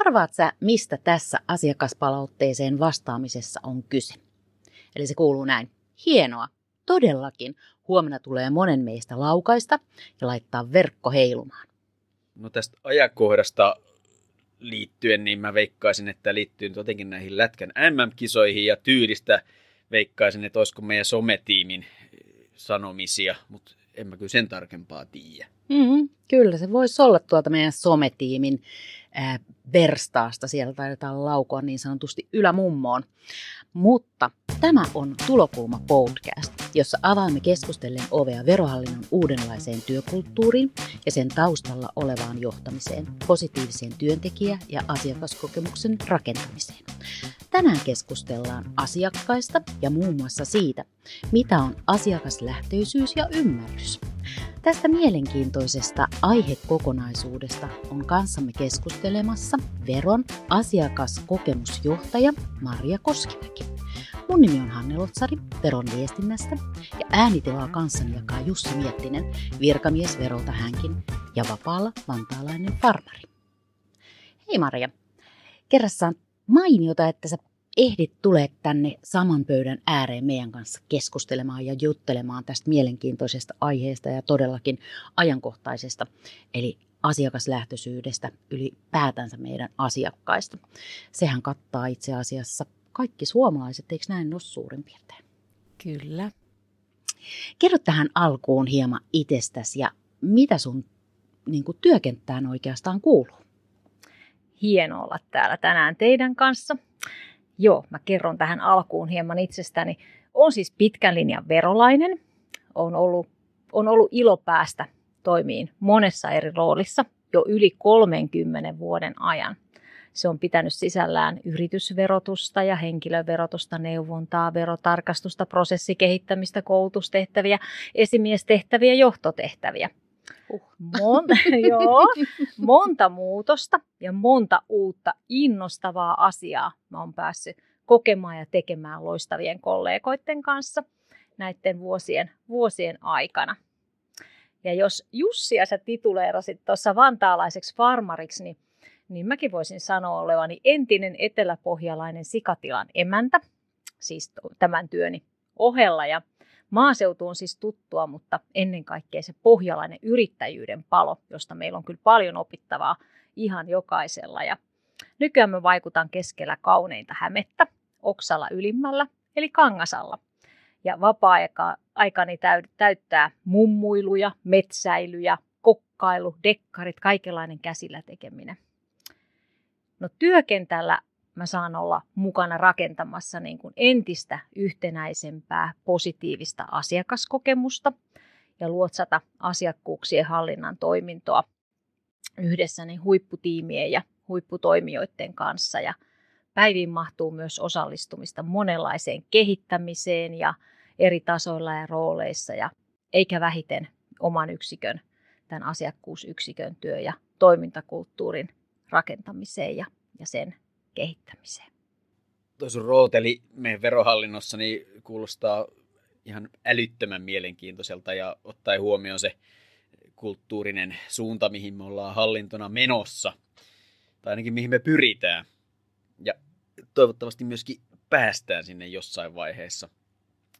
Arvaat sä, mistä tässä asiakaspalautteeseen vastaamisessa on kyse? Eli se kuuluu näin. Hienoa. Todellakin. Huomenna tulee monen meistä laukaista ja laittaa verkko heilumaan. No tästä ajankohdasta liittyen, niin mä veikkaisin, että liittyy jotenkin näihin Lätkän MM-kisoihin ja tyylistä veikkaisin, että olisiko meidän sometiimin sanomisia, mutta en mä kyllä sen tarkempaa tiedä. Mm, kyllä, se voisi olla tuolta meidän sometiimin äh, verstaasta. Siellä taidetaan laukoa niin sanotusti ylämummoon. Mutta tämä on Tulokulma podcast, jossa avaamme keskustellen ovea verohallinnon uudenlaiseen työkulttuuriin ja sen taustalla olevaan johtamiseen, positiiviseen työntekijä- ja asiakaskokemuksen rakentamiseen. Tänään keskustellaan asiakkaista ja muun muassa siitä, mitä on asiakaslähtöisyys ja ymmärrys. Tästä mielenkiintoisesta aihekokonaisuudesta on kanssamme keskustelemassa Veron asiakaskokemusjohtaja Maria Koskimäki. Mun nimi on Hanne Lotsari Veron viestinnästä ja äänitilaa kanssani jakaa Jussi Miettinen, virkamies Verolta hänkin ja vapaalla vantaalainen farmari. Hei Maria, kerrassaan mainiota, että sä ehdit tulee tänne saman pöydän ääreen meidän kanssa keskustelemaan ja juttelemaan tästä mielenkiintoisesta aiheesta ja todellakin ajankohtaisesta, eli asiakaslähtöisyydestä ylipäätänsä meidän asiakkaista. Sehän kattaa itse asiassa kaikki suomalaiset, eikö näin ole suurin piirtein? Kyllä. Kerro tähän alkuun hieman itsestäsi ja mitä sun niin kuin, työkenttään oikeastaan kuuluu? Hieno olla täällä tänään teidän kanssa. Joo, mä kerron tähän alkuun hieman itsestäni. On siis pitkän linjan verolainen. On ollut, on ollut ilo päästä toimiin monessa eri roolissa jo yli 30 vuoden ajan. Se on pitänyt sisällään yritysverotusta ja henkilöverotusta, neuvontaa, verotarkastusta, prosessikehittämistä, koulutustehtäviä, esimiestehtäviä, johtotehtäviä. Uh. Mon, joo, monta muutosta ja monta uutta innostavaa asiaa mä oon päässyt kokemaan ja tekemään loistavien kollegoiden kanssa näiden vuosien, vuosien aikana. Ja jos Jussia sä tituleerasit tuossa vantaalaiseksi farmariksi, niin, niin mäkin voisin sanoa olevani entinen eteläpohjalainen sikatilan emäntä, siis tämän työni ohella. Ja Maaseutu on siis tuttua, mutta ennen kaikkea se pohjalainen yrittäjyyden palo, josta meillä on kyllä paljon opittavaa ihan jokaisella. Ja nykyään mä vaikutan keskellä kauneinta hämettä, oksalla ylimmällä, eli kangasalla. Ja vapaa-aikani täyttää mummuiluja, metsäilyjä, kokkailu, dekkarit, kaikenlainen käsillä tekeminen. No työkentällä mä saan olla mukana rakentamassa niin kuin entistä yhtenäisempää positiivista asiakaskokemusta ja luotsata asiakkuuksien hallinnan toimintoa yhdessä niin huipputiimien ja huipputoimijoiden kanssa. Ja päiviin mahtuu myös osallistumista monenlaiseen kehittämiseen ja eri tasoilla ja rooleissa ja eikä vähiten oman yksikön, tämän asiakkuusyksikön työ- ja toimintakulttuurin rakentamiseen ja, ja sen kehittämiseen. Tuo sun rooteli meidän verohallinnossa niin kuulostaa ihan älyttömän mielenkiintoiselta ja ottaen huomioon se kulttuurinen suunta, mihin me ollaan hallintona menossa, tai ainakin mihin me pyritään. Ja toivottavasti myöskin päästään sinne jossain vaiheessa.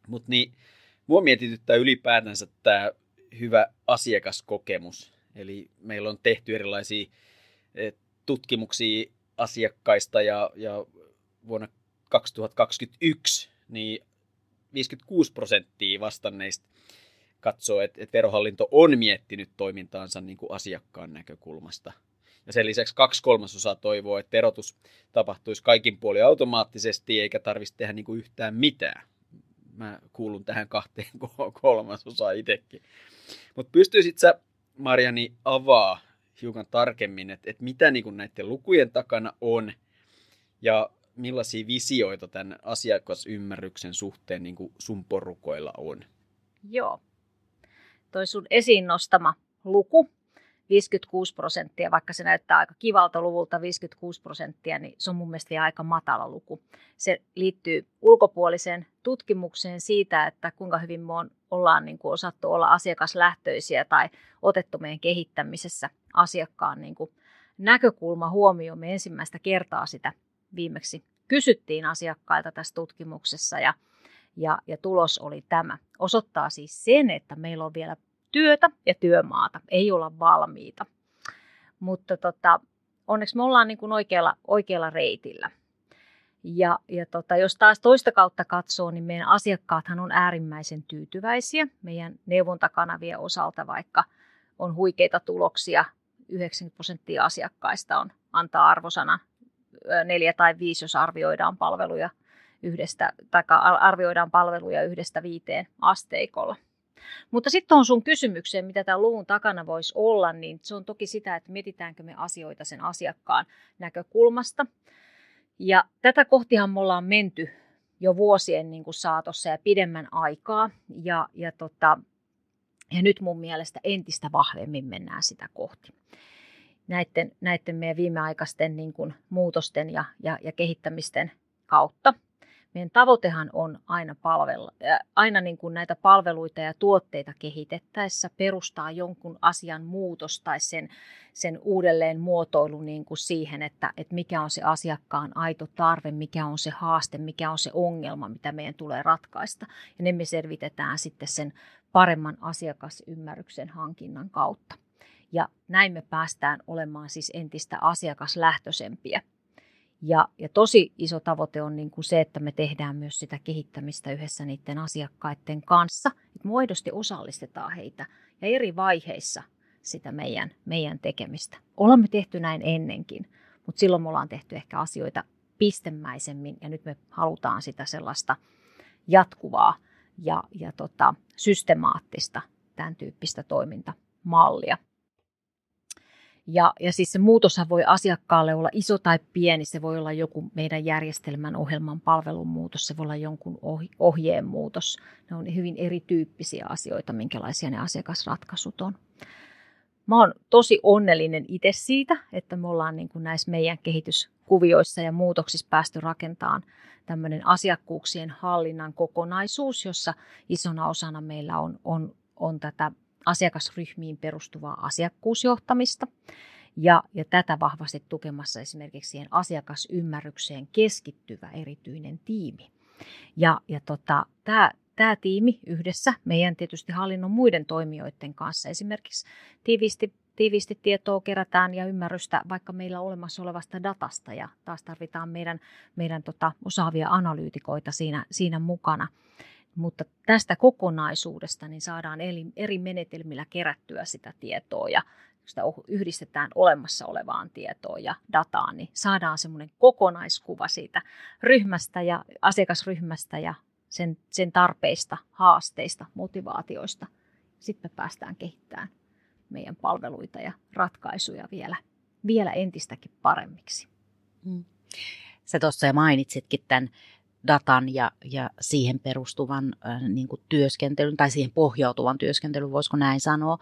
Mutta niin, mua mietityttää ylipäätänsä tämä hyvä asiakaskokemus. Eli meillä on tehty erilaisia eh, tutkimuksia asiakkaista ja, ja vuonna 2021 niin 56 prosenttia vastanneista katsoo, että, että verohallinto on miettinyt toimintaansa niin kuin asiakkaan näkökulmasta. Ja sen lisäksi kaksi kolmasosaa toivoo, että verotus tapahtuisi kaikin puolin automaattisesti eikä tarvitsisi tehdä niin kuin yhtään mitään. Mä kuulun tähän kahteen kolmasosaan itsekin. Mutta pystyisit sä, Marjani, avaa hiukan tarkemmin, että, että mitä niin kuin näiden lukujen takana on ja millaisia visioita tämän asiakasymmärryksen suhteen niin kuin sun porukoilla on? Joo. Toi sun esiin nostama luku, 56 prosenttia, vaikka se näyttää aika kivalta luvulta 56 prosenttia, niin se on mun mielestä aika matala luku. Se liittyy ulkopuoliseen tutkimukseen siitä, että kuinka hyvin me on, ollaan niin kuin osattu olla asiakaslähtöisiä tai otettu meidän kehittämisessä asiakkaan niin kuin näkökulma huomioon. Me ensimmäistä kertaa sitä viimeksi kysyttiin asiakkailta tässä tutkimuksessa ja, ja, ja tulos oli tämä. Osoittaa siis sen, että meillä on vielä työtä ja työmaata, ei olla valmiita. Mutta tota, onneksi me ollaan niin kuin oikealla, oikealla reitillä. Ja, ja tota, jos taas toista kautta katsoo, niin meidän asiakkaathan on äärimmäisen tyytyväisiä meidän neuvontakanavien osalta, vaikka on huikeita tuloksia. 90 prosenttia asiakkaista on antaa arvosana neljä tai viisi, jos arvioidaan palveluja yhdestä, tai arvioidaan palveluja yhdestä viiteen asteikolla. Mutta sitten on sun kysymykseen, mitä tämä luvun takana voisi olla, niin se on toki sitä, että mietitäänkö me asioita sen asiakkaan näkökulmasta. Ja tätä kohtihan me ollaan menty jo vuosien niin kuin saatossa ja pidemmän aikaa. Ja, ja, tota, ja nyt mun mielestä entistä vahvemmin mennään sitä kohti. Näiden, näiden meidän viimeaikaisten niin kuin muutosten ja, ja, ja kehittämisten kautta meidän tavoitehan on aina, palvella, aina niin kuin näitä palveluita ja tuotteita kehitettäessä perustaa jonkun asian muutos tai sen, sen uudelleen muotoilu niin kuin siihen, että, että mikä on se asiakkaan aito tarve, mikä on se haaste, mikä on se ongelma, mitä meidän tulee ratkaista. Ja ne me selvitetään sitten sen paremman asiakasymmärryksen hankinnan kautta. Ja näin me päästään olemaan siis entistä asiakaslähtöisempiä ja, ja tosi iso tavoite on niin kuin se, että me tehdään myös sitä kehittämistä yhdessä niiden asiakkaiden kanssa, että muodosti osallistetaan heitä ja eri vaiheissa sitä meidän, meidän tekemistä. Olemme tehty näin ennenkin, mutta silloin me ollaan tehty ehkä asioita pistemäisemmin ja nyt me halutaan sitä sellaista jatkuvaa ja, ja tota, systemaattista tämän tyyppistä toimintamallia. Ja, ja siis se muutoshan voi asiakkaalle olla iso tai pieni, se voi olla joku meidän järjestelmän ohjelman palvelun muutos, se voi olla jonkun ohjeen muutos. Ne on hyvin erityyppisiä asioita, minkälaisia ne asiakasratkaisut on. Mä oon tosi onnellinen itse siitä, että me ollaan niin kuin näissä meidän kehityskuvioissa ja muutoksissa päästy rakentamaan tämmöinen asiakkuuksien hallinnan kokonaisuus, jossa isona osana meillä on, on, on tätä asiakasryhmiin perustuvaa asiakkuusjohtamista. Ja, ja tätä vahvasti tukemassa esimerkiksi siihen asiakasymmärrykseen keskittyvä erityinen tiimi. Ja, ja tota, tämä tämä tiimi yhdessä meidän tietysti hallinnon muiden toimijoiden kanssa esimerkiksi tiiviisti, tiiviisti tietoa kerätään ja ymmärrystä vaikka meillä olemassa olevasta datasta ja taas tarvitaan meidän, meidän tota, osaavia analyytikoita siinä, siinä mukana. Mutta tästä kokonaisuudesta niin saadaan eri menetelmillä kerättyä sitä tietoa ja sitä yhdistetään olemassa olevaan tietoon ja dataan, niin saadaan semmoinen kokonaiskuva siitä ryhmästä ja asiakasryhmästä ja sen, sen tarpeista, haasteista, motivaatioista. Sitten päästään kehittämään meidän palveluita ja ratkaisuja vielä, vielä entistäkin paremmiksi. Mm. Sä tuossa mainitsitkin tämän datan ja, ja siihen perustuvan äh, niin kuin työskentelyn tai siihen pohjautuvan työskentelyn, voisiko näin sanoa.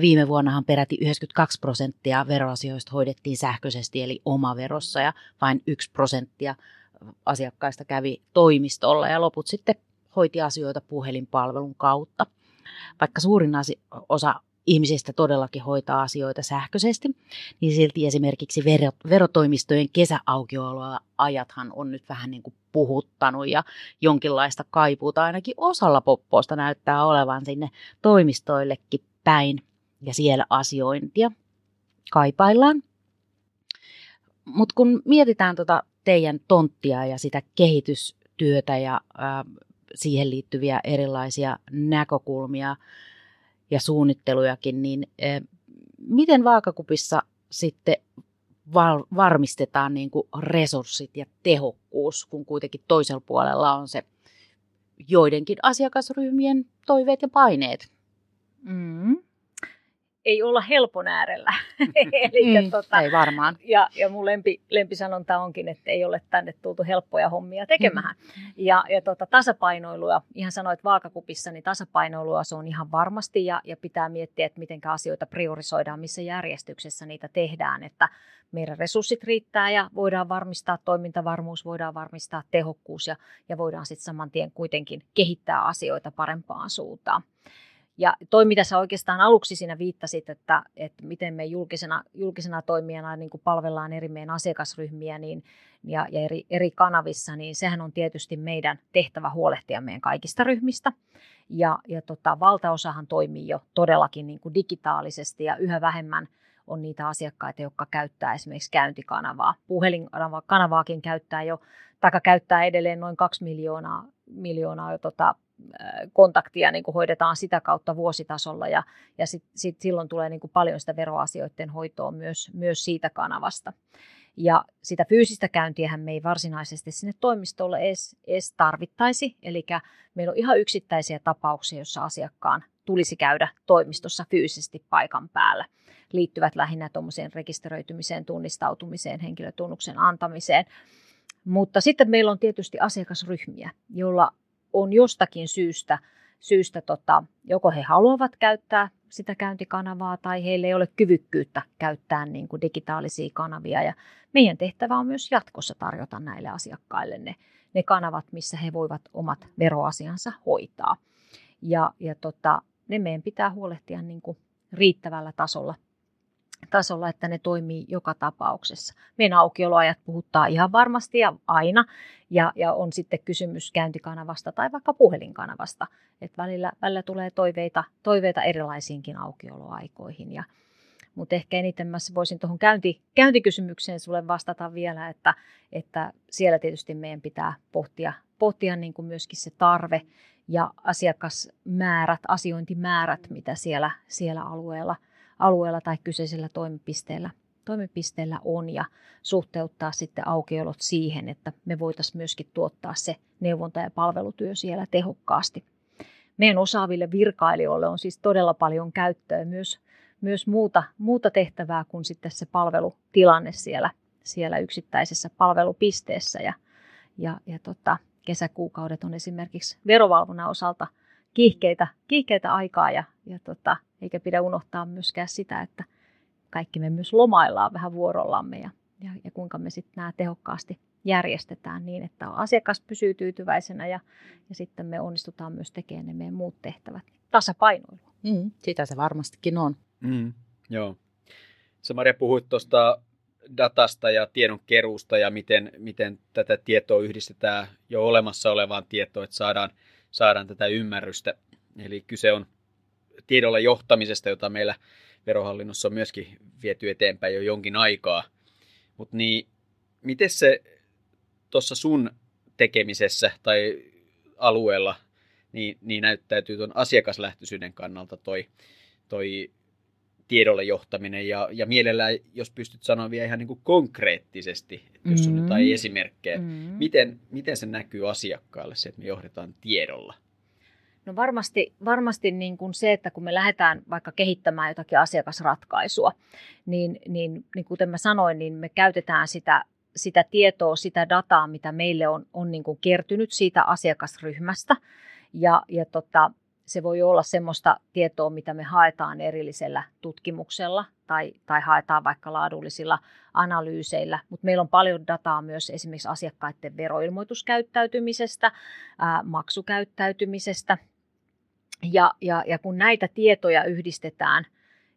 Viime vuonnahan peräti 92 prosenttia veroasioista hoidettiin sähköisesti eli omaverossa ja vain 1 prosenttia asiakkaista kävi toimistolla ja loput sitten hoiti asioita puhelinpalvelun kautta. Vaikka suurin osa ihmisistä todellakin hoitaa asioita sähköisesti, niin silti esimerkiksi verotoimistojen kesäaukioloajathan on nyt vähän niin kuin puhuttanut ja jonkinlaista kaipuuta ainakin osalla poppoosta näyttää olevan sinne toimistoillekin päin ja siellä asiointia kaipaillaan. Mutta kun mietitään tota teidän tonttia ja sitä kehitystyötä ja ää, siihen liittyviä erilaisia näkökulmia, ja suunnittelujakin, niin eh, miten vaakakupissa sitten varmistetaan niin kuin resurssit ja tehokkuus, kun kuitenkin toisella puolella on se joidenkin asiakasryhmien toiveet ja paineet? Mm ei olla helpon äärellä. Eli, mm, tota, ei varmaan. Ja, ja mun lempi, lempisanonta onkin, että ei ole tänne tultu helppoja hommia tekemään. Mm. Ja, ja tota, tasapainoilua, ihan sanoit vaakakupissa, niin tasapainoilua se on ihan varmasti ja, ja pitää miettiä, että miten asioita priorisoidaan, missä järjestyksessä niitä tehdään, että meidän resurssit riittää ja voidaan varmistaa toimintavarmuus, voidaan varmistaa tehokkuus ja, ja voidaan sitten saman tien kuitenkin kehittää asioita parempaan suuntaan. Ja toi, mitä sä oikeastaan aluksi siinä viittasit, että, että miten me julkisena, julkisena toimijana niin kuin palvellaan eri meidän asiakasryhmiä niin, ja, ja eri, eri kanavissa, niin sehän on tietysti meidän tehtävä huolehtia meidän kaikista ryhmistä. Ja, ja tota, valtaosahan toimii jo todellakin niin kuin digitaalisesti ja yhä vähemmän on niitä asiakkaita, jotka käyttää esimerkiksi käyntikanavaa. Puhelinkanavaakin käyttää jo, tai käyttää edelleen noin kaksi miljoonaa, miljoonaa tota, kontaktia niin kuin hoidetaan sitä kautta vuositasolla ja, ja sit, sit silloin tulee niin kuin paljon sitä veroasioiden hoitoa myös, myös siitä kanavasta. Ja sitä fyysistä käyntiähän me ei varsinaisesti sinne toimistolle edes, edes tarvittaisi, eli meillä on ihan yksittäisiä tapauksia, joissa asiakkaan tulisi käydä toimistossa fyysisesti paikan päällä. Liittyvät lähinnä tuommoiseen rekisteröitymiseen, tunnistautumiseen, henkilötunnuksen antamiseen. Mutta sitten meillä on tietysti asiakasryhmiä, joilla on jostakin syystä, syystä tota, joko he haluavat käyttää sitä käyntikanavaa tai heillä ei ole kyvykkyyttä käyttää niin kuin digitaalisia kanavia. Ja meidän tehtävä on myös jatkossa tarjota näille asiakkaille ne, ne kanavat, missä he voivat omat veroasiansa hoitaa. Ja, ja tota, ne meidän pitää huolehtia niin kuin riittävällä tasolla tasolla, että ne toimii joka tapauksessa. Meidän aukioloajat puhuttaa ihan varmasti ja aina, ja, ja on sitten kysymys käyntikanavasta tai vaikka puhelinkanavasta. Et välillä, välillä tulee toiveita, toiveita erilaisiinkin aukioloaikoihin. Ja, mutta ehkä eniten mä voisin tuohon käynti, käyntikysymykseen sulle vastata vielä, että, että siellä tietysti meidän pitää pohtia, pohtia niin kuin myöskin se tarve ja asiakasmäärät, asiointimäärät, mitä siellä, siellä alueella – alueella tai kyseisellä toimipisteellä, toimipisteellä on ja suhteuttaa sitten aukiolot siihen, että me voitaisiin myöskin tuottaa se neuvonta- ja palvelutyö siellä tehokkaasti. Meidän osaaville virkailijoille on siis todella paljon käyttöä myös, myös muuta, muuta tehtävää kuin sitten se palvelutilanne siellä, siellä yksittäisessä palvelupisteessä. Ja, ja, ja tota, kesäkuukaudet on esimerkiksi verovalvonnan osalta kiihkeitä, kiihkeitä aikaa ja, ja tota, eikä pidä unohtaa myöskään sitä, että kaikki me myös lomaillaan vähän vuorollamme ja, ja, ja kuinka me sitten nämä tehokkaasti järjestetään niin, että asiakas pysyy tyytyväisenä ja, ja sitten me onnistutaan myös tekemään ne meidän muut tehtävät tasapainoilla. Mm, sitä se varmastikin on. Mm, joo. Sä Maria puhuit tuosta datasta ja tiedon keruusta ja miten, miten tätä tietoa yhdistetään jo olemassa olevaan tietoon, että saadaan, saadaan tätä ymmärrystä. Eli kyse on tiedolla johtamisesta, jota meillä verohallinnossa on myöskin viety eteenpäin jo jonkin aikaa. Mutta niin, miten se tuossa sun tekemisessä tai alueella niin, niin näyttäytyy tuon asiakaslähtöisyyden kannalta toi, toi tiedolle johtaminen ja, ja mielellään, jos pystyt sanoa vielä ihan niin kuin konkreettisesti, että jos on mm-hmm. jotain esimerkkejä, mm-hmm. miten, miten se näkyy asiakkaalle se, että me johdetaan tiedolla? No varmasti, varmasti niin kuin se, että kun me lähdetään vaikka kehittämään jotakin asiakasratkaisua, niin, niin, niin kuten mä sanoin, niin me käytetään sitä, sitä tietoa, sitä dataa, mitä meille on, on niin kuin kertynyt siitä asiakasryhmästä. Ja, ja tota, se voi olla semmoista tietoa, mitä me haetaan erillisellä tutkimuksella tai, tai haetaan vaikka laadullisilla analyyseillä, mutta meillä on paljon dataa myös esimerkiksi asiakkaiden veroilmoituskäyttäytymisestä, ää, maksukäyttäytymisestä. Ja, ja, ja kun näitä tietoja yhdistetään,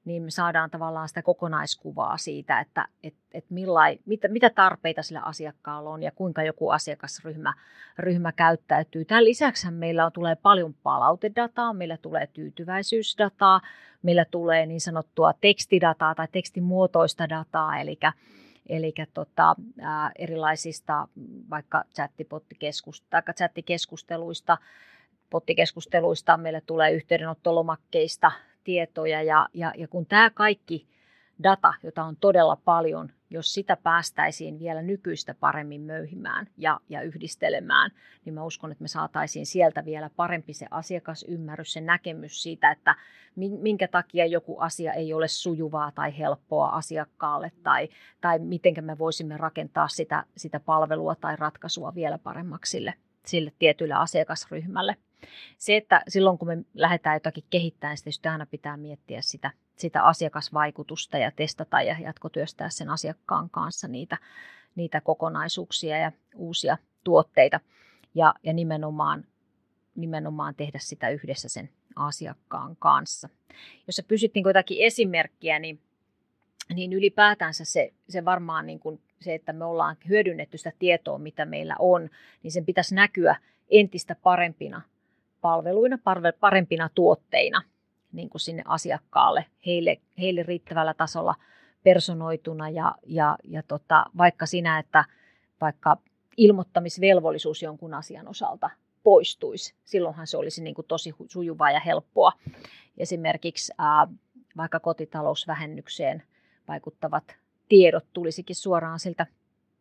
niin me saadaan tavallaan sitä kokonaiskuvaa siitä, että et, et millai, mitä, mitä tarpeita sillä asiakkaalla on ja kuinka joku asiakasryhmä ryhmä käyttäytyy. Tämän lisäksi meillä on, tulee paljon palautedataa, meillä tulee tyytyväisyysdataa, meillä tulee niin sanottua tekstidataa tai tekstimuotoista dataa, eli Eli tota, ää, erilaisista vaikka chattikeskusteluista, pottikeskusteluista, meille tulee yhteydenottolomakkeista tietoja ja, ja, ja kun tämä kaikki data, jota on todella paljon, jos sitä päästäisiin vielä nykyistä paremmin möyhimään ja, ja yhdistelemään, niin mä uskon, että me saataisiin sieltä vielä parempi se asiakasymmärrys, se näkemys siitä, että minkä takia joku asia ei ole sujuvaa tai helppoa asiakkaalle tai, tai miten me voisimme rakentaa sitä, sitä palvelua tai ratkaisua vielä paremmaksi sille, sille tietylle asiakasryhmälle. Se, että silloin kun me lähdetään jotakin kehittämään, niin sitä aina pitää miettiä sitä, sitä asiakasvaikutusta ja testata ja jatkotyöstää sen asiakkaan kanssa niitä, niitä kokonaisuuksia ja uusia tuotteita ja, ja nimenomaan, nimenomaan tehdä sitä yhdessä sen asiakkaan kanssa. Jos sä pysyt niin jotakin esimerkkiä, niin, niin ylipäätänsä se, se varmaan niin kuin se, että me ollaan hyödynnetty sitä tietoa, mitä meillä on, niin sen pitäisi näkyä entistä parempina palveluina, parempina tuotteina niin kuin sinne asiakkaalle, heille, heille riittävällä tasolla personoituna ja, ja, ja tota, vaikka sinä, että vaikka ilmoittamisvelvollisuus jonkun asian osalta poistuisi. Silloinhan se olisi niin kuin tosi sujuvaa ja helppoa. Esimerkiksi ää, vaikka kotitalousvähennykseen vaikuttavat tiedot tulisikin suoraan siltä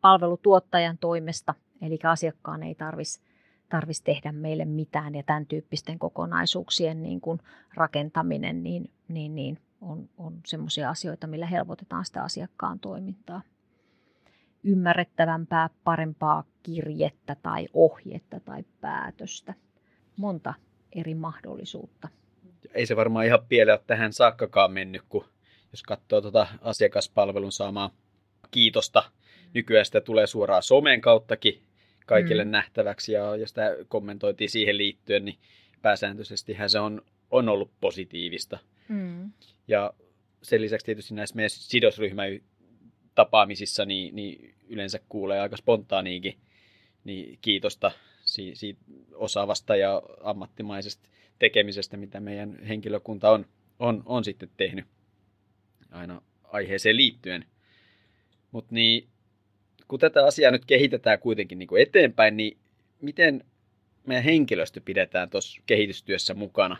palvelutuottajan toimesta, eli asiakkaan ei tarvitsisi tarvis tehdä meille mitään ja tämän tyyppisten kokonaisuuksien niin kuin rakentaminen niin, niin, niin on, on sellaisia asioita, millä helpotetaan sitä asiakkaan toimintaa. Ymmärrettävämpää, parempaa kirjettä tai ohjetta tai päätöstä. Monta eri mahdollisuutta. Ei se varmaan ihan pieleen tähän saakkakaan mennyt, kun jos katsoo tuota asiakaspalvelun saamaa kiitosta, nykyään sitä tulee suoraan somen kauttakin kaikille mm. nähtäväksi ja, ja sitä kommentoitiin siihen liittyen, niin pääsääntöisesti se on, on ollut positiivista. Mm. Ja sen lisäksi tietysti näissä meidän sidosryhmän tapaamisissa niin, niin yleensä kuulee aika spontaaniikin niin kiitosta si, siitä osaavasta ja ammattimaisesta tekemisestä, mitä meidän henkilökunta on, on, on sitten tehnyt aina aiheeseen liittyen. Mutta niin, kun tätä asiaa nyt kehitetään kuitenkin niin kuin eteenpäin, niin miten meidän henkilöstö pidetään tuossa kehitystyössä mukana,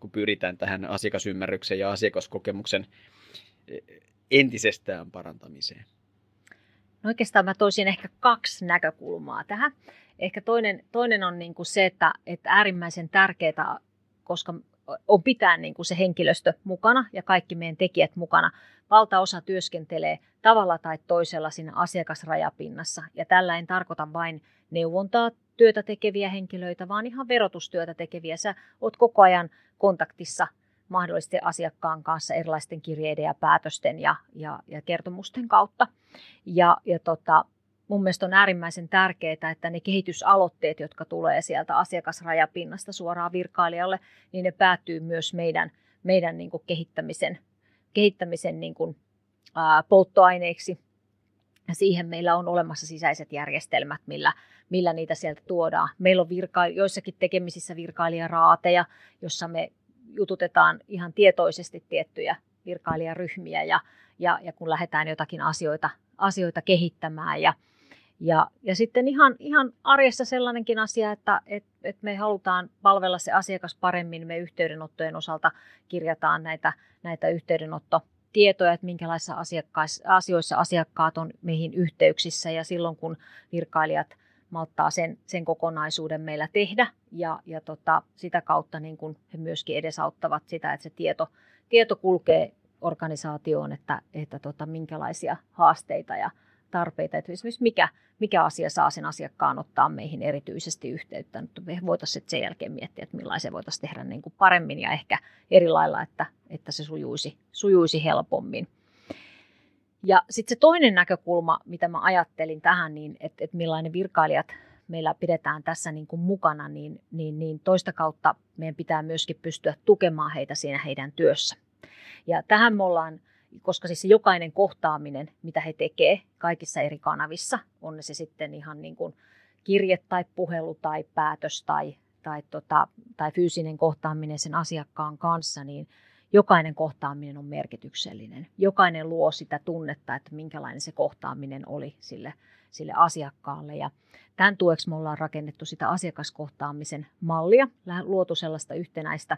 kun pyritään tähän asiakasymmärryksen ja asiakaskokemuksen e, entisestään parantamiseen? No oikeastaan mä toisin ehkä kaksi näkökulmaa tähän. Ehkä toinen, toinen on niin kuin se, että, että äärimmäisen tärkeää, koska on pitää niin kuin se henkilöstö mukana ja kaikki meidän tekijät mukana. Valtaosa työskentelee tavalla tai toisella siinä asiakasrajapinnassa. Ja tällä en tarkoita vain neuvontaa työtä tekeviä henkilöitä, vaan ihan verotustyötä tekeviä. Sä oot koko ajan kontaktissa mahdollisesti asiakkaan kanssa erilaisten kirjeiden ja päätösten ja, ja, ja kertomusten kautta. Ja, ja tota, mun mielestä on äärimmäisen tärkeää, että ne kehitysaloitteet, jotka tulee sieltä asiakasrajapinnasta suoraan virkailijalle, niin ne päätyy myös meidän, meidän niin kuin kehittämisen, kehittämisen niin kuin, ää, polttoaineiksi. Ja siihen meillä on olemassa sisäiset järjestelmät, millä, millä niitä sieltä tuodaan. Meillä on virka, joissakin tekemisissä virkailijaraateja, jossa me jututetaan ihan tietoisesti tiettyjä virkailijaryhmiä ja, ja, ja kun lähdetään jotakin asioita, asioita kehittämään ja, ja, ja sitten ihan, ihan arjessa sellainenkin asia, että et, et me halutaan palvella se asiakas paremmin. Me yhteydenottojen osalta kirjataan näitä, näitä yhteydenottotietoja, että minkälaisissa asioissa asiakkaat on meihin yhteyksissä. Ja silloin kun virkailijat malttaa sen, sen kokonaisuuden meillä tehdä ja, ja tota, sitä kautta niin kun he myöskin edesauttavat sitä, että se tieto, tieto kulkee organisaatioon, että, että tota, minkälaisia haasteita ja tarpeita, että esimerkiksi mikä, mikä asia saa sen asiakkaan ottaa meihin erityisesti yhteyttä. Nyt me voitaisiin sen jälkeen miettiä, että millaisia voitaisiin tehdä niin kuin paremmin ja ehkä eri lailla, että, että se sujuisi, sujuisi helpommin. Ja sitten se toinen näkökulma, mitä mä ajattelin tähän, niin että, että millainen virkailijat meillä pidetään tässä niin kuin mukana, niin, niin, niin toista kautta meidän pitää myöskin pystyä tukemaan heitä siinä heidän työssä. Ja tähän me ollaan koska siis se jokainen kohtaaminen, mitä he tekee kaikissa eri kanavissa, on se sitten ihan niin kuin kirje tai puhelu tai päätös tai, tai, tota, tai fyysinen kohtaaminen sen asiakkaan kanssa, niin jokainen kohtaaminen on merkityksellinen. Jokainen luo sitä tunnetta, että minkälainen se kohtaaminen oli sille, sille asiakkaalle. Ja tämän tueksi me ollaan rakennettu sitä asiakaskohtaamisen mallia, luotu sellaista yhtenäistä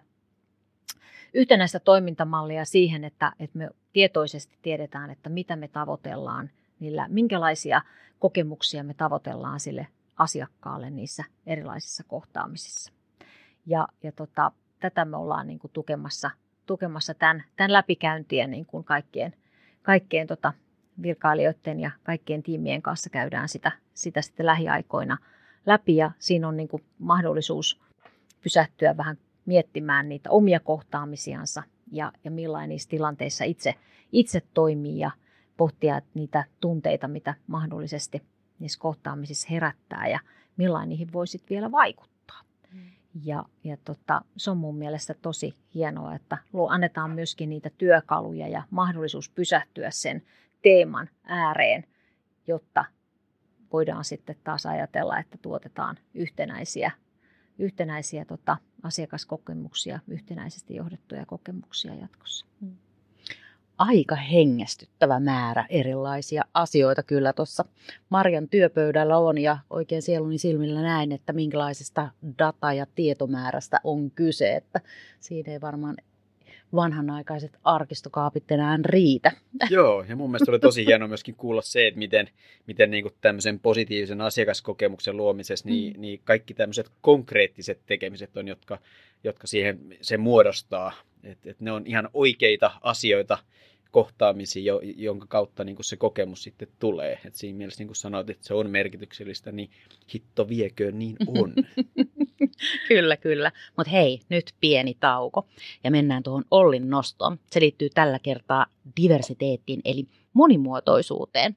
yhtenäistä toimintamallia siihen, että, että me tietoisesti tiedetään, että mitä me tavoitellaan, niillä, minkälaisia kokemuksia me tavoitellaan sille asiakkaalle niissä erilaisissa kohtaamisissa. Ja, ja tota, tätä me ollaan niin kuin tukemassa, tukemassa tämän, tämän läpikäyntiä niin kuin kaikkien, kaikkien tota, virkailijoiden ja kaikkien tiimien kanssa käydään sitä, sitä sitten lähiaikoina läpi ja siinä on niin kuin mahdollisuus pysähtyä vähän miettimään niitä omia kohtaamisiansa ja, ja millainen niissä tilanteissa itse, itse toimii ja pohtia niitä tunteita, mitä mahdollisesti niissä kohtaamisissa herättää ja millainen niihin voisit vielä vaikuttaa. Mm. Ja, ja tota, se on mun mielestä tosi hienoa, että annetaan myöskin niitä työkaluja ja mahdollisuus pysähtyä sen teeman ääreen, jotta voidaan sitten taas ajatella, että tuotetaan yhtenäisiä, yhtenäisiä tota, asiakaskokemuksia, yhtenäisesti johdettuja kokemuksia jatkossa. Mm aika hengästyttävä määrä erilaisia asioita kyllä tuossa Marjan työpöydällä on ja oikein sieluni silmillä näin, että minkälaisesta data- ja tietomäärästä on kyse, että siinä ei varmaan vanhanaikaiset arkistokaapit enää riitä. Joo, ja mun mielestä oli tosi hienoa myöskin kuulla se, että miten, miten niin kuin tämmöisen positiivisen asiakaskokemuksen luomisessa, niin, mm. niin kaikki tämmöiset konkreettiset tekemiset on, jotka, jotka siihen se muodostaa. Että et ne on ihan oikeita asioita, kohtaamisia, jonka kautta niin kuin se kokemus sitten tulee. Et siinä mielessä, niin kuin sanoit, että se on merkityksellistä, niin hitto viekö niin on. kyllä, kyllä. Mutta hei, nyt pieni tauko ja mennään tuohon Ollin nostoon. Se liittyy tällä kertaa diversiteettiin eli monimuotoisuuteen.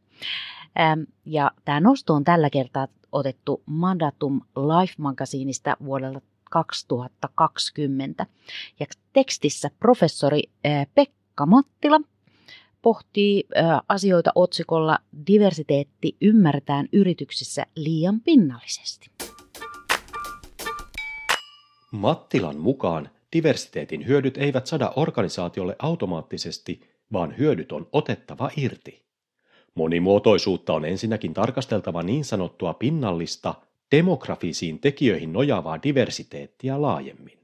Ähm, ja tämä nosto on tällä kertaa otettu Mandatum Life-magasiinista vuodelta 2020. Ja tekstissä professori Pekka Mattila pohtii asioita otsikolla Diversiteetti ymmärretään yrityksissä liian pinnallisesti. Mattilan mukaan diversiteetin hyödyt eivät sada organisaatiolle automaattisesti, vaan hyödyt on otettava irti. Monimuotoisuutta on ensinnäkin tarkasteltava niin sanottua pinnallista, demografisiin tekijöihin nojaavaa diversiteettiä laajemmin.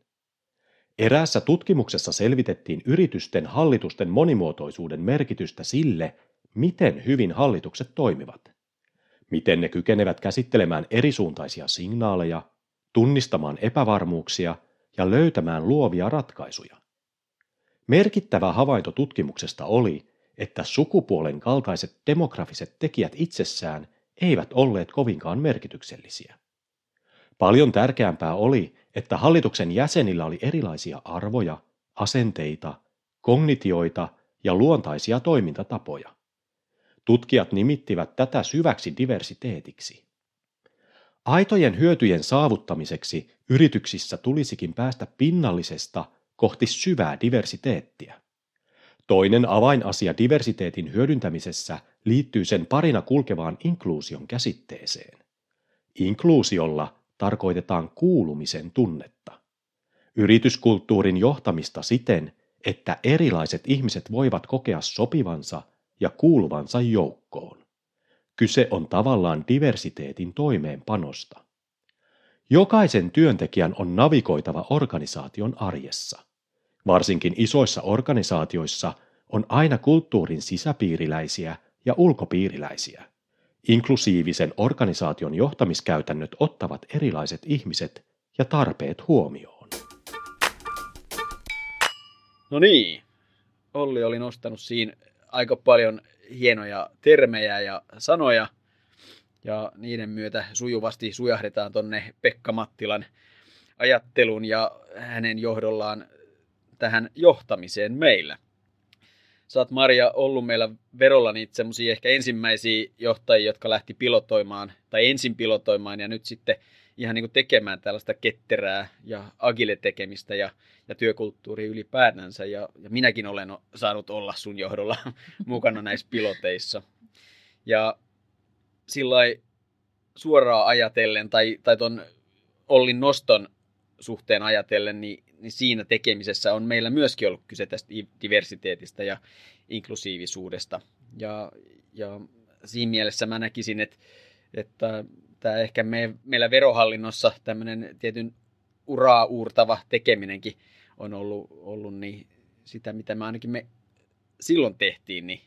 Eräässä tutkimuksessa selvitettiin yritysten hallitusten monimuotoisuuden merkitystä sille, miten hyvin hallitukset toimivat. Miten ne kykenevät käsittelemään erisuuntaisia signaaleja, tunnistamaan epävarmuuksia ja löytämään luovia ratkaisuja. Merkittävä havainto tutkimuksesta oli, että sukupuolen kaltaiset demografiset tekijät itsessään eivät olleet kovinkaan merkityksellisiä. Paljon tärkeämpää oli, että hallituksen jäsenillä oli erilaisia arvoja, asenteita, kognitioita ja luontaisia toimintatapoja. Tutkijat nimittivät tätä syväksi diversiteetiksi. Aitojen hyötyjen saavuttamiseksi yrityksissä tulisikin päästä pinnallisesta kohti syvää diversiteettiä. Toinen avainasia diversiteetin hyödyntämisessä liittyy sen parina kulkevaan inkluusion käsitteeseen. Inkluusiolla tarkoitetaan kuulumisen tunnetta. Yrityskulttuurin johtamista siten, että erilaiset ihmiset voivat kokea sopivansa ja kuuluvansa joukkoon. Kyse on tavallaan diversiteetin toimeenpanosta. Jokaisen työntekijän on navigoitava organisaation arjessa. Varsinkin isoissa organisaatioissa on aina kulttuurin sisäpiiriläisiä ja ulkopiiriläisiä. Inklusiivisen organisaation johtamiskäytännöt ottavat erilaiset ihmiset ja tarpeet huomioon. No niin, Olli oli nostanut siinä aika paljon hienoja termejä ja sanoja, ja niiden myötä sujuvasti sujahdetaan tonne Pekka Mattilan ajattelun ja hänen johdollaan tähän johtamiseen meillä sä oot Maria ollut meillä verolla niitä semmoisia ehkä ensimmäisiä johtajia, jotka lähti pilotoimaan, tai ensin pilotoimaan ja nyt sitten ihan niin kuin tekemään tällaista ketterää ja agile tekemistä ja, ja työkulttuuria ylipäätänsä. Ja, ja minäkin olen saanut olla sun johdolla mukana näissä piloteissa. Ja sillä suoraan ajatellen, tai, tai ton Ollin noston suhteen ajatellen, niin, niin siinä tekemisessä on meillä myöskin ollut kyse tästä diversiteetistä ja inklusiivisuudesta. Ja, ja siinä mielessä mä näkisin, että, että tämä ehkä me, meillä verohallinnossa tämmöinen tietyn uraa uurtava tekeminenkin on ollut, ollut niin sitä, mitä me ainakin me silloin tehtiin, niin,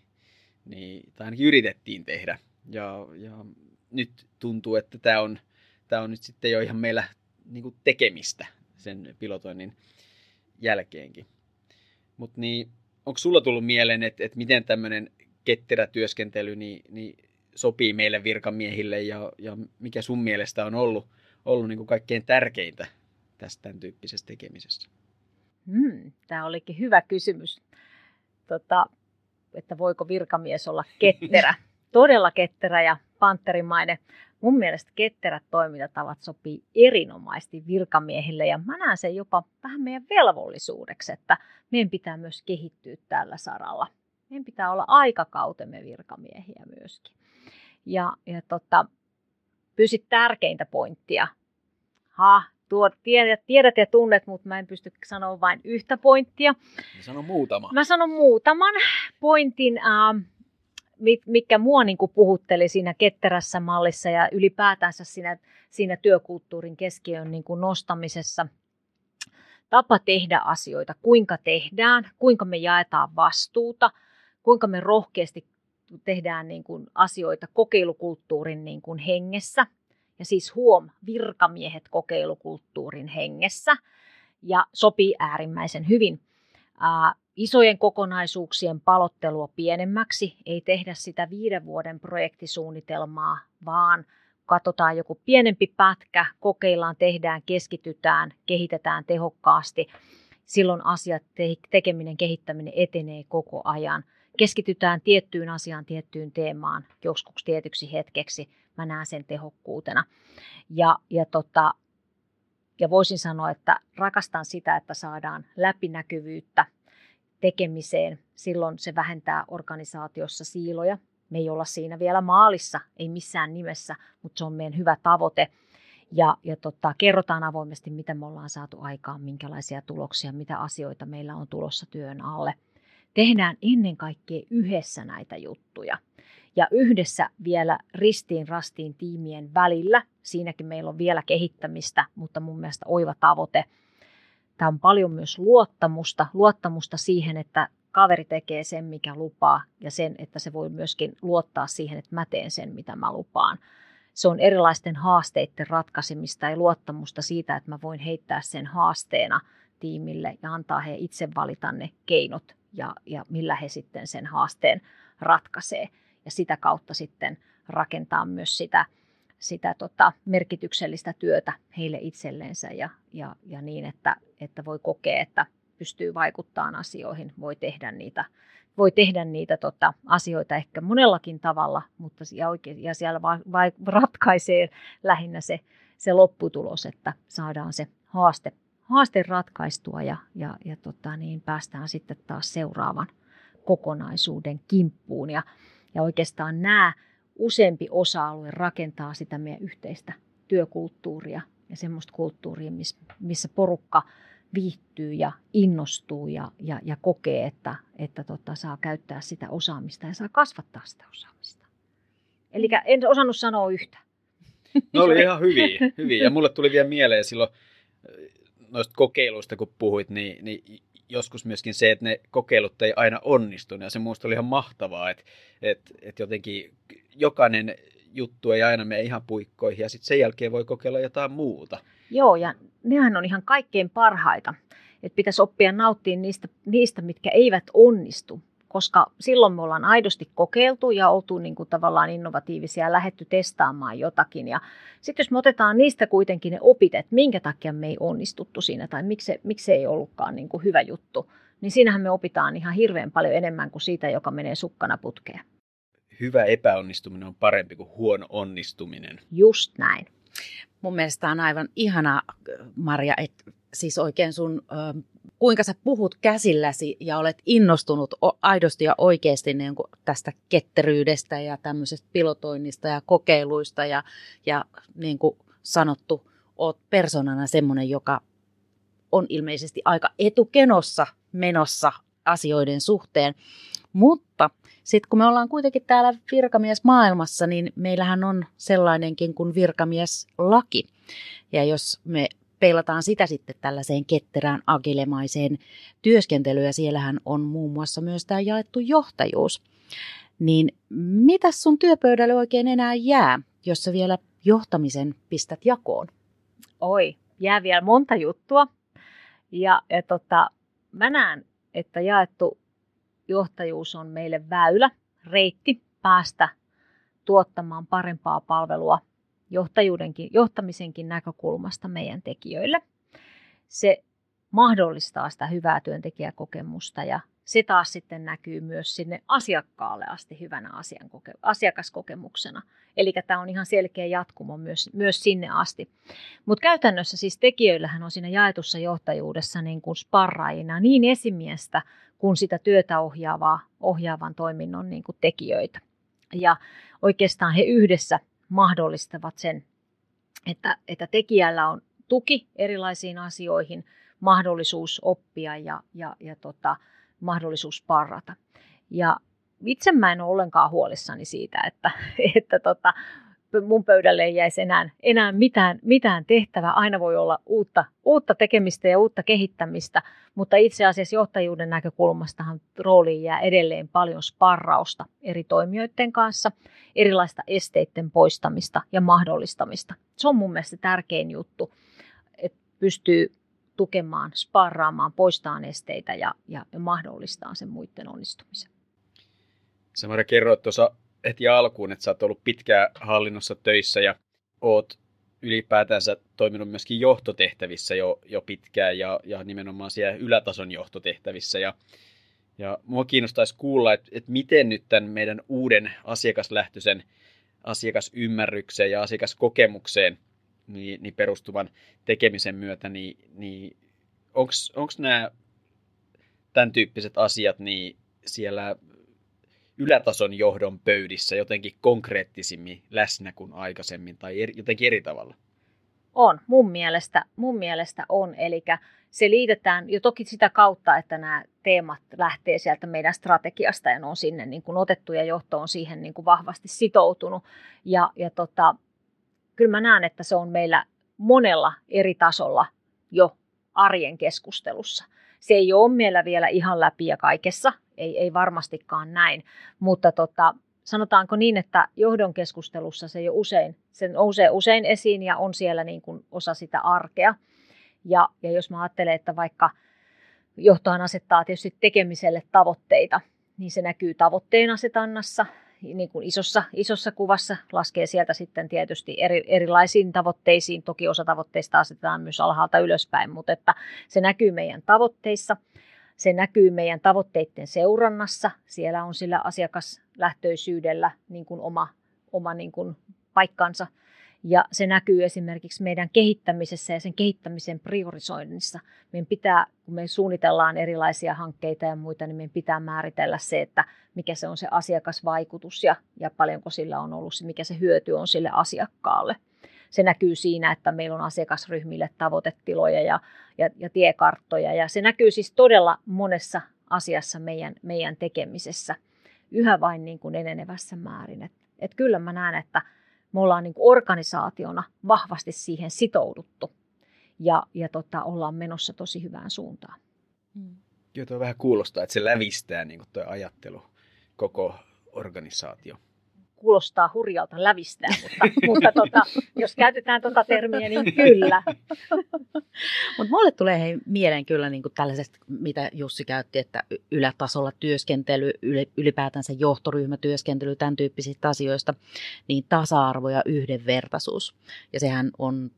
niin, tai ainakin yritettiin tehdä. Ja, ja nyt tuntuu, että tämä on, tämä on nyt sitten jo ihan meillä niin tekemistä sen pilotoinnin jälkeenkin. Mutta niin, onko sulla tullut mieleen, että, että miten tämmöinen ketterä työskentely niin, niin sopii meille virkamiehille ja, ja mikä sun mielestä on ollut, ollut niin kuin kaikkein tärkeintä tästä tämän tyyppisessä tekemisessä? Hmm, tämä olikin hyvä kysymys, tota, että voiko virkamies olla ketterä. Todella ketterä ja panterimainen. Mun mielestä ketterät toimintatavat sopii erinomaisesti virkamiehille ja mä näen sen jopa vähän meidän velvollisuudeksi, että meidän pitää myös kehittyä tällä saralla. Meidän pitää olla aikakautemme virkamiehiä myöskin. Ja, ja tota, pysyt tärkeintä pointtia. Ha, tuo, tiedät, tiedät ja tunnet, mutta mä en pysty sanoa vain yhtä pointtia. Mä sanon muutama. Mä sanon muutaman pointin. Äh, mikä mua niin kuin puhutteli siinä ketterässä mallissa ja ylipäätänsä siinä, siinä työkulttuurin keskiön niin kuin nostamisessa. Tapa tehdä asioita, kuinka tehdään, kuinka me jaetaan vastuuta, kuinka me rohkeasti tehdään niin kuin asioita kokeilukulttuurin niin kuin hengessä. Ja siis huom, virkamiehet kokeilukulttuurin hengessä. Ja sopii äärimmäisen hyvin isojen kokonaisuuksien palottelua pienemmäksi, ei tehdä sitä viiden vuoden projektisuunnitelmaa, vaan katsotaan joku pienempi pätkä, kokeillaan, tehdään, keskitytään, kehitetään tehokkaasti. Silloin asiat, tekeminen, kehittäminen etenee koko ajan. Keskitytään tiettyyn asiaan, tiettyyn teemaan, joskus tietyksi hetkeksi. Mä näen sen tehokkuutena. Ja, ja, tota, ja voisin sanoa, että rakastan sitä, että saadaan läpinäkyvyyttä tekemiseen. Silloin se vähentää organisaatiossa siiloja. Me ei olla siinä vielä maalissa, ei missään nimessä, mutta se on meidän hyvä tavoite. Ja, ja tota, kerrotaan avoimesti, mitä me ollaan saatu aikaan, minkälaisia tuloksia, mitä asioita meillä on tulossa työn alle. Tehdään ennen kaikkea yhdessä näitä juttuja. Ja yhdessä vielä ristiin rastiin tiimien välillä. Siinäkin meillä on vielä kehittämistä, mutta mun mielestä oiva tavoite – Tämä on paljon myös luottamusta, luottamusta siihen, että kaveri tekee sen, mikä lupaa, ja sen, että se voi myöskin luottaa siihen, että mä teen sen, mitä mä lupaan. Se on erilaisten haasteiden ratkaisemista ja luottamusta siitä, että mä voin heittää sen haasteena tiimille ja antaa he itse valita ne keinot ja, ja millä he sitten sen haasteen ratkaisee. Ja sitä kautta sitten rakentaa myös sitä sitä tota, merkityksellistä työtä heille itselleensä ja, ja, ja niin, että, että voi kokea, että pystyy vaikuttamaan asioihin, voi tehdä niitä, voi tehdä niitä tota, asioita ehkä monellakin tavalla, mutta ja, oikein, ja siellä va, va, ratkaisee lähinnä se, se lopputulos, että saadaan se haaste, haaste ratkaistua ja, ja, ja tota, niin päästään sitten taas seuraavan kokonaisuuden kimppuun. Ja, ja oikeastaan nämä useampi osa-alue rakentaa sitä meidän yhteistä työkulttuuria ja semmoista kulttuuria, missä porukka viihtyy ja innostuu ja, ja, ja kokee, että, että tota, saa käyttää sitä osaamista ja saa kasvattaa sitä osaamista. Eli en osannut sanoa yhtä. No oli ihan hyviä, hyviä. Ja mulle tuli vielä mieleen silloin noista kokeiluista, kun puhuit, niin, niin joskus myöskin se, että ne kokeilut ei aina onnistu. Ja se minusta oli ihan mahtavaa, että, että, että jotenkin jokainen juttu ei aina mene ihan puikkoihin ja sitten sen jälkeen voi kokeilla jotain muuta. Joo, ja nehän on ihan kaikkein parhaita. Että pitäisi oppia nauttia niistä, niistä, mitkä eivät onnistu, koska silloin me ollaan aidosti kokeiltu ja oltu niin kuin tavallaan innovatiivisia ja lähetty testaamaan jotakin. Ja sitten jos me otetaan niistä kuitenkin ne opit, että minkä takia me ei onnistuttu siinä tai miksi, miksi ei ollutkaan niin kuin hyvä juttu, niin siinähän me opitaan ihan hirveän paljon enemmän kuin siitä, joka menee sukkana putkeen hyvä epäonnistuminen on parempi kuin huono onnistuminen. Just näin. Mun mielestä on aivan ihana, Maria, että siis oikein sun, kuinka sä puhut käsilläsi ja olet innostunut aidosti ja oikeasti niin kuin tästä ketteryydestä ja tämmöisestä pilotoinnista ja kokeiluista ja, ja niin kuin sanottu, oot persoonana semmoinen, joka on ilmeisesti aika etukenossa menossa asioiden suhteen. Mutta sitten kun me ollaan kuitenkin täällä virkamiesmaailmassa, niin meillähän on sellainenkin kuin virkamieslaki. Ja jos me peilataan sitä sitten tällaiseen ketterään agilemaiseen työskentelyyn, ja siellähän on muun muassa myös tämä jaettu johtajuus. Niin mitä sun työpöydälle oikein enää jää, jos sä vielä johtamisen pistät jakoon? Oi, jää vielä monta juttua. Ja, ja tota, mä näen, että jaettu johtajuus on meille väylä, reitti päästä tuottamaan parempaa palvelua johtajuudenkin, johtamisenkin näkökulmasta meidän tekijöille. Se mahdollistaa sitä hyvää työntekijäkokemusta ja se taas sitten näkyy myös sinne asiakkaalle asti hyvänä asiakaskokemuksena. Eli tämä on ihan selkeä jatkumo myös, myös sinne asti. Mutta käytännössä siis tekijöillähän on siinä jaetussa johtajuudessa niin kuin sparraajina niin esimiestä kuin sitä työtä ohjaavaa, ohjaavan toiminnon niin kuin tekijöitä. Ja oikeastaan he yhdessä mahdollistavat sen, että, että tekijällä on tuki erilaisiin asioihin, mahdollisuus oppia ja, ja, ja tota, mahdollisuus parrata. Ja itse mä en ole ollenkaan huolissani siitä, että, että tota, mun pöydälle ei jäisi enää, enää mitään, mitään tehtävää. Aina voi olla uutta, uutta tekemistä ja uutta kehittämistä, mutta itse asiassa johtajuuden näkökulmastahan rooliin jää edelleen paljon sparrausta eri toimijoiden kanssa, erilaista esteiden poistamista ja mahdollistamista. Se on mun mielestä tärkein juttu, että pystyy tukemaan, sparraamaan, poistamaan esteitä ja, ja, mahdollistaa sen muiden onnistumisen. Samara kerroit tuossa heti alkuun, että sä oot ollut pitkään hallinnossa töissä ja oot ylipäätänsä toiminut myöskin johtotehtävissä jo, jo pitkään ja, ja nimenomaan siellä ylätason johtotehtävissä. Ja, ja mua kiinnostaisi kuulla, että, että miten nyt tämän meidän uuden asiakaslähtöisen asiakasymmärrykseen ja asiakaskokemukseen niin, niin perustuvan tekemisen myötä, niin, niin onko nämä tämän tyyppiset asiat niin siellä ylätason johdon pöydissä jotenkin konkreettisimmin läsnä kuin aikaisemmin tai eri, jotenkin eri tavalla? On, mun mielestä, mun mielestä on. Eli se liitetään jo toki sitä kautta, että nämä teemat lähtee sieltä meidän strategiasta ja ne on sinne niin kuin otettu ja johto on siihen niin kuin vahvasti sitoutunut. Ja, ja tota, kyllä mä näen, että se on meillä monella eri tasolla jo arjen keskustelussa. Se ei ole meillä vielä ihan läpi ja kaikessa, ei, ei varmastikaan näin, mutta tota, sanotaanko niin, että johdon keskustelussa se jo usein, se nousee usein esiin ja on siellä niin kuin osa sitä arkea. Ja, ja jos mä ajattelen, että vaikka johtohan asettaa tietysti tekemiselle tavoitteita, niin se näkyy tavoitteen asetannassa, niin kuin isossa, isossa kuvassa, laskee sieltä sitten tietysti eri, erilaisiin tavoitteisiin. Toki osa tavoitteista asetetaan myös alhaalta ylöspäin, mutta että se näkyy meidän tavoitteissa. Se näkyy meidän tavoitteiden seurannassa. Siellä on sillä asiakaslähtöisyydellä niin kuin oma, oma niin kuin paikkansa – ja se näkyy esimerkiksi meidän kehittämisessä ja sen kehittämisen priorisoinnissa. Meidän pitää, kun me suunnitellaan erilaisia hankkeita ja muita, niin meidän pitää määritellä se, että mikä se on se asiakasvaikutus ja, ja paljonko sillä on ollut, mikä se hyöty on sille asiakkaalle. Se näkyy siinä, että meillä on asiakasryhmille tavoitetiloja ja, ja, ja tiekarttoja. Ja se näkyy siis todella monessa asiassa meidän, meidän tekemisessä yhä vain niin kuin enenevässä määrin. Et, et kyllä mä näen, että me ollaan niin kuin organisaationa vahvasti siihen sitouduttu ja, ja tota, ollaan menossa tosi hyvään suuntaan. Mm. Joo, tuo vähän kuulostaa, että se lävistää niin kuin tuo ajattelu koko organisaatio kuulostaa hurjalta lävistää, mutta, mutta tota, jos käytetään tuota termiä, niin kyllä. Mutta mulle tulee hei, mieleen kyllä niin tällaisesta, mitä Jussi käytti, että ylätasolla työskentely, ylipäätänsä johtoryhmätyöskentely, tämän tyyppisistä asioista, niin tasa-arvo ja yhdenvertaisuus. Ja sehän on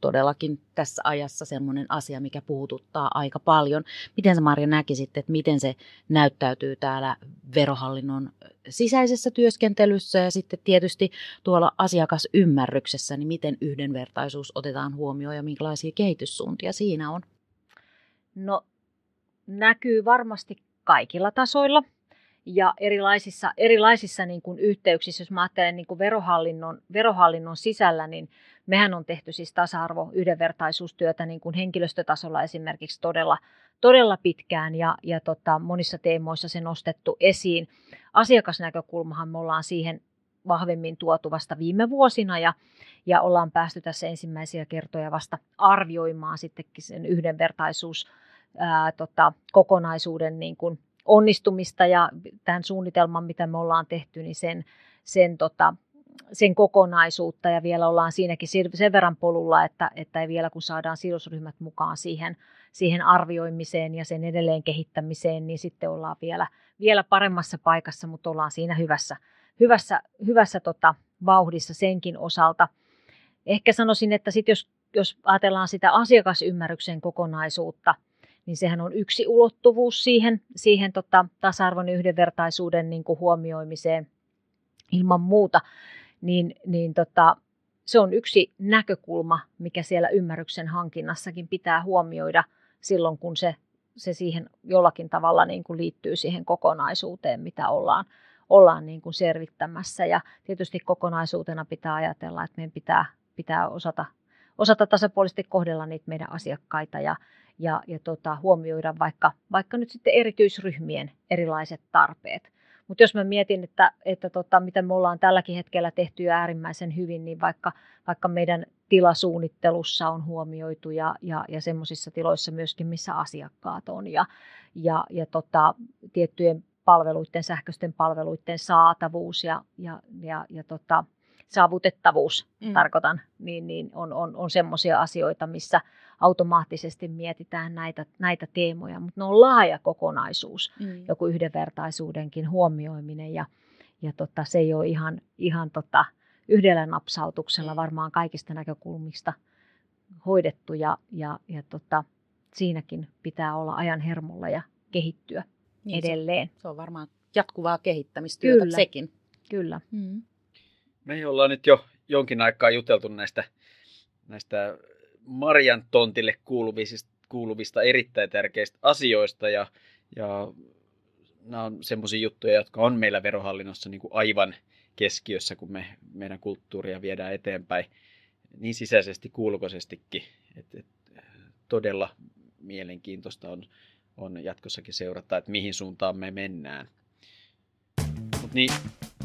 todellakin tässä ajassa semmoinen asia, mikä puhututtaa aika paljon. Miten sä Marja näkisit, että miten se näyttäytyy täällä verohallinnon sisäisessä työskentelyssä ja sitten tietysti tuolla asiakasymmärryksessä, niin miten yhdenvertaisuus otetaan huomioon ja minkälaisia kehityssuuntia siinä on? No näkyy varmasti kaikilla tasoilla ja erilaisissa, erilaisissa niin kuin yhteyksissä, jos mä ajattelen niin kuin verohallinnon, verohallinnon sisällä, niin mehän on tehty siis tasa-arvo, yhdenvertaisuustyötä niin kuin henkilöstötasolla esimerkiksi todella, todella pitkään ja, ja tota, monissa teemoissa se nostettu esiin. Asiakasnäkökulmahan me ollaan siihen vahvemmin tuotu vasta viime vuosina ja, ja ollaan päästy tässä ensimmäisiä kertoja vasta arvioimaan sittenkin sen yhdenvertaisuus ää, tota, kokonaisuuden niin kuin onnistumista ja tämän suunnitelman, mitä me ollaan tehty, niin sen, sen, tota, sen kokonaisuutta ja vielä ollaan siinäkin sen verran polulla, että, että vielä kun saadaan sidosryhmät mukaan siihen, siihen arvioimiseen ja sen edelleen kehittämiseen, niin sitten ollaan vielä, vielä paremmassa paikassa, mutta ollaan siinä hyvässä, hyvässä, hyvässä tota, vauhdissa senkin osalta. Ehkä sanoisin, että sit jos, jos ajatellaan sitä asiakasymmärryksen kokonaisuutta – niin sehän on yksi ulottuvuus siihen, siihen tota, tasa-arvon yhdenvertaisuuden niin kuin huomioimiseen ilman muuta, niin, niin tota, se on yksi näkökulma, mikä siellä ymmärryksen hankinnassakin pitää huomioida silloin, kun se, se siihen jollakin tavalla niin kuin liittyy siihen kokonaisuuteen, mitä ollaan, ollaan niin kuin servittämässä. Ja tietysti kokonaisuutena pitää ajatella, että meidän pitää, pitää osata, osata tasapuolisesti kohdella niitä meidän asiakkaita ja, ja, ja tota, huomioida vaikka, vaikka nyt sitten erityisryhmien erilaiset tarpeet. Mutta jos mä mietin, että, että tota, mitä me ollaan tälläkin hetkellä tehty jo äärimmäisen hyvin, niin vaikka, vaikka meidän tilasuunnittelussa on huomioitu ja, ja, ja semmoisissa tiloissa myöskin, missä asiakkaat on ja, ja, ja tota, tiettyjen palveluiden, sähköisten palveluiden saatavuus ja, ja, ja, ja tota, saavutettavuus, mm. tarkoitan, niin, niin on, on, on semmoisia asioita, missä automaattisesti mietitään näitä, näitä teemoja, mutta ne on laaja kokonaisuus, mm. joku yhdenvertaisuudenkin huomioiminen ja, ja tota, se ei ole ihan, ihan tota, yhdellä napsautuksella mm. varmaan kaikista näkökulmista hoidettu ja, ja, ja tota, siinäkin pitää olla ajan hermolla ja kehittyä niin, edelleen. Se, se on varmaan jatkuvaa kehittämistyötä Kyllä. sekin. Kyllä. Mm. Me ollaan nyt jo jonkin aikaa juteltu näistä, näistä Marjan tontille kuuluvista, kuuluvista erittäin tärkeistä asioista ja, ja nämä on semmoisia juttuja, jotka on meillä verohallinnossa niin kuin aivan keskiössä, kun me meidän kulttuuria viedään eteenpäin niin sisäisesti kuin ulkoisestikin. Et, et, todella mielenkiintoista on, on jatkossakin seurata, että mihin suuntaan me mennään. Mut niin,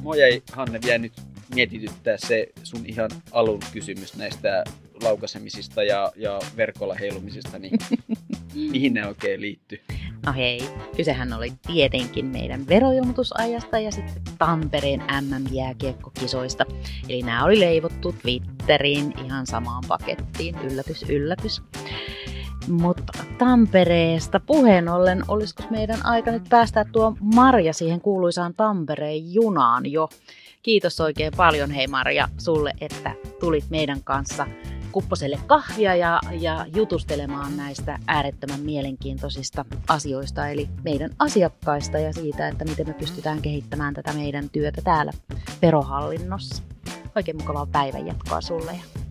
mua jäi Hanne vielä nyt mietityttää se sun ihan alun kysymys näistä laukasemisista ja, ja verkolla heilumisista, niin mihin ne oikein liittyy? No hei, kysehän oli tietenkin meidän veroilmoitusajasta ja sitten Tampereen MM-jääkiekkokisoista. Eli nämä oli leivottu Twitteriin ihan samaan pakettiin, yllätys, yllätys. Mutta Tampereesta puheen ollen, olisiko meidän aika nyt päästä tuo Marja siihen kuuluisaan Tampereen junaan jo? Kiitos oikein paljon hei Marja sulle, että tulit meidän kanssa kupposelle kahvia ja, ja jutustelemaan näistä äärettömän mielenkiintoisista asioista, eli meidän asiakkaista ja siitä, että miten me pystytään kehittämään tätä meidän työtä täällä verohallinnossa. Oikein mukavaa päivänjatkoa sulle ja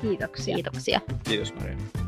Kiitoksia. kiitoksia. Kiitos Maria.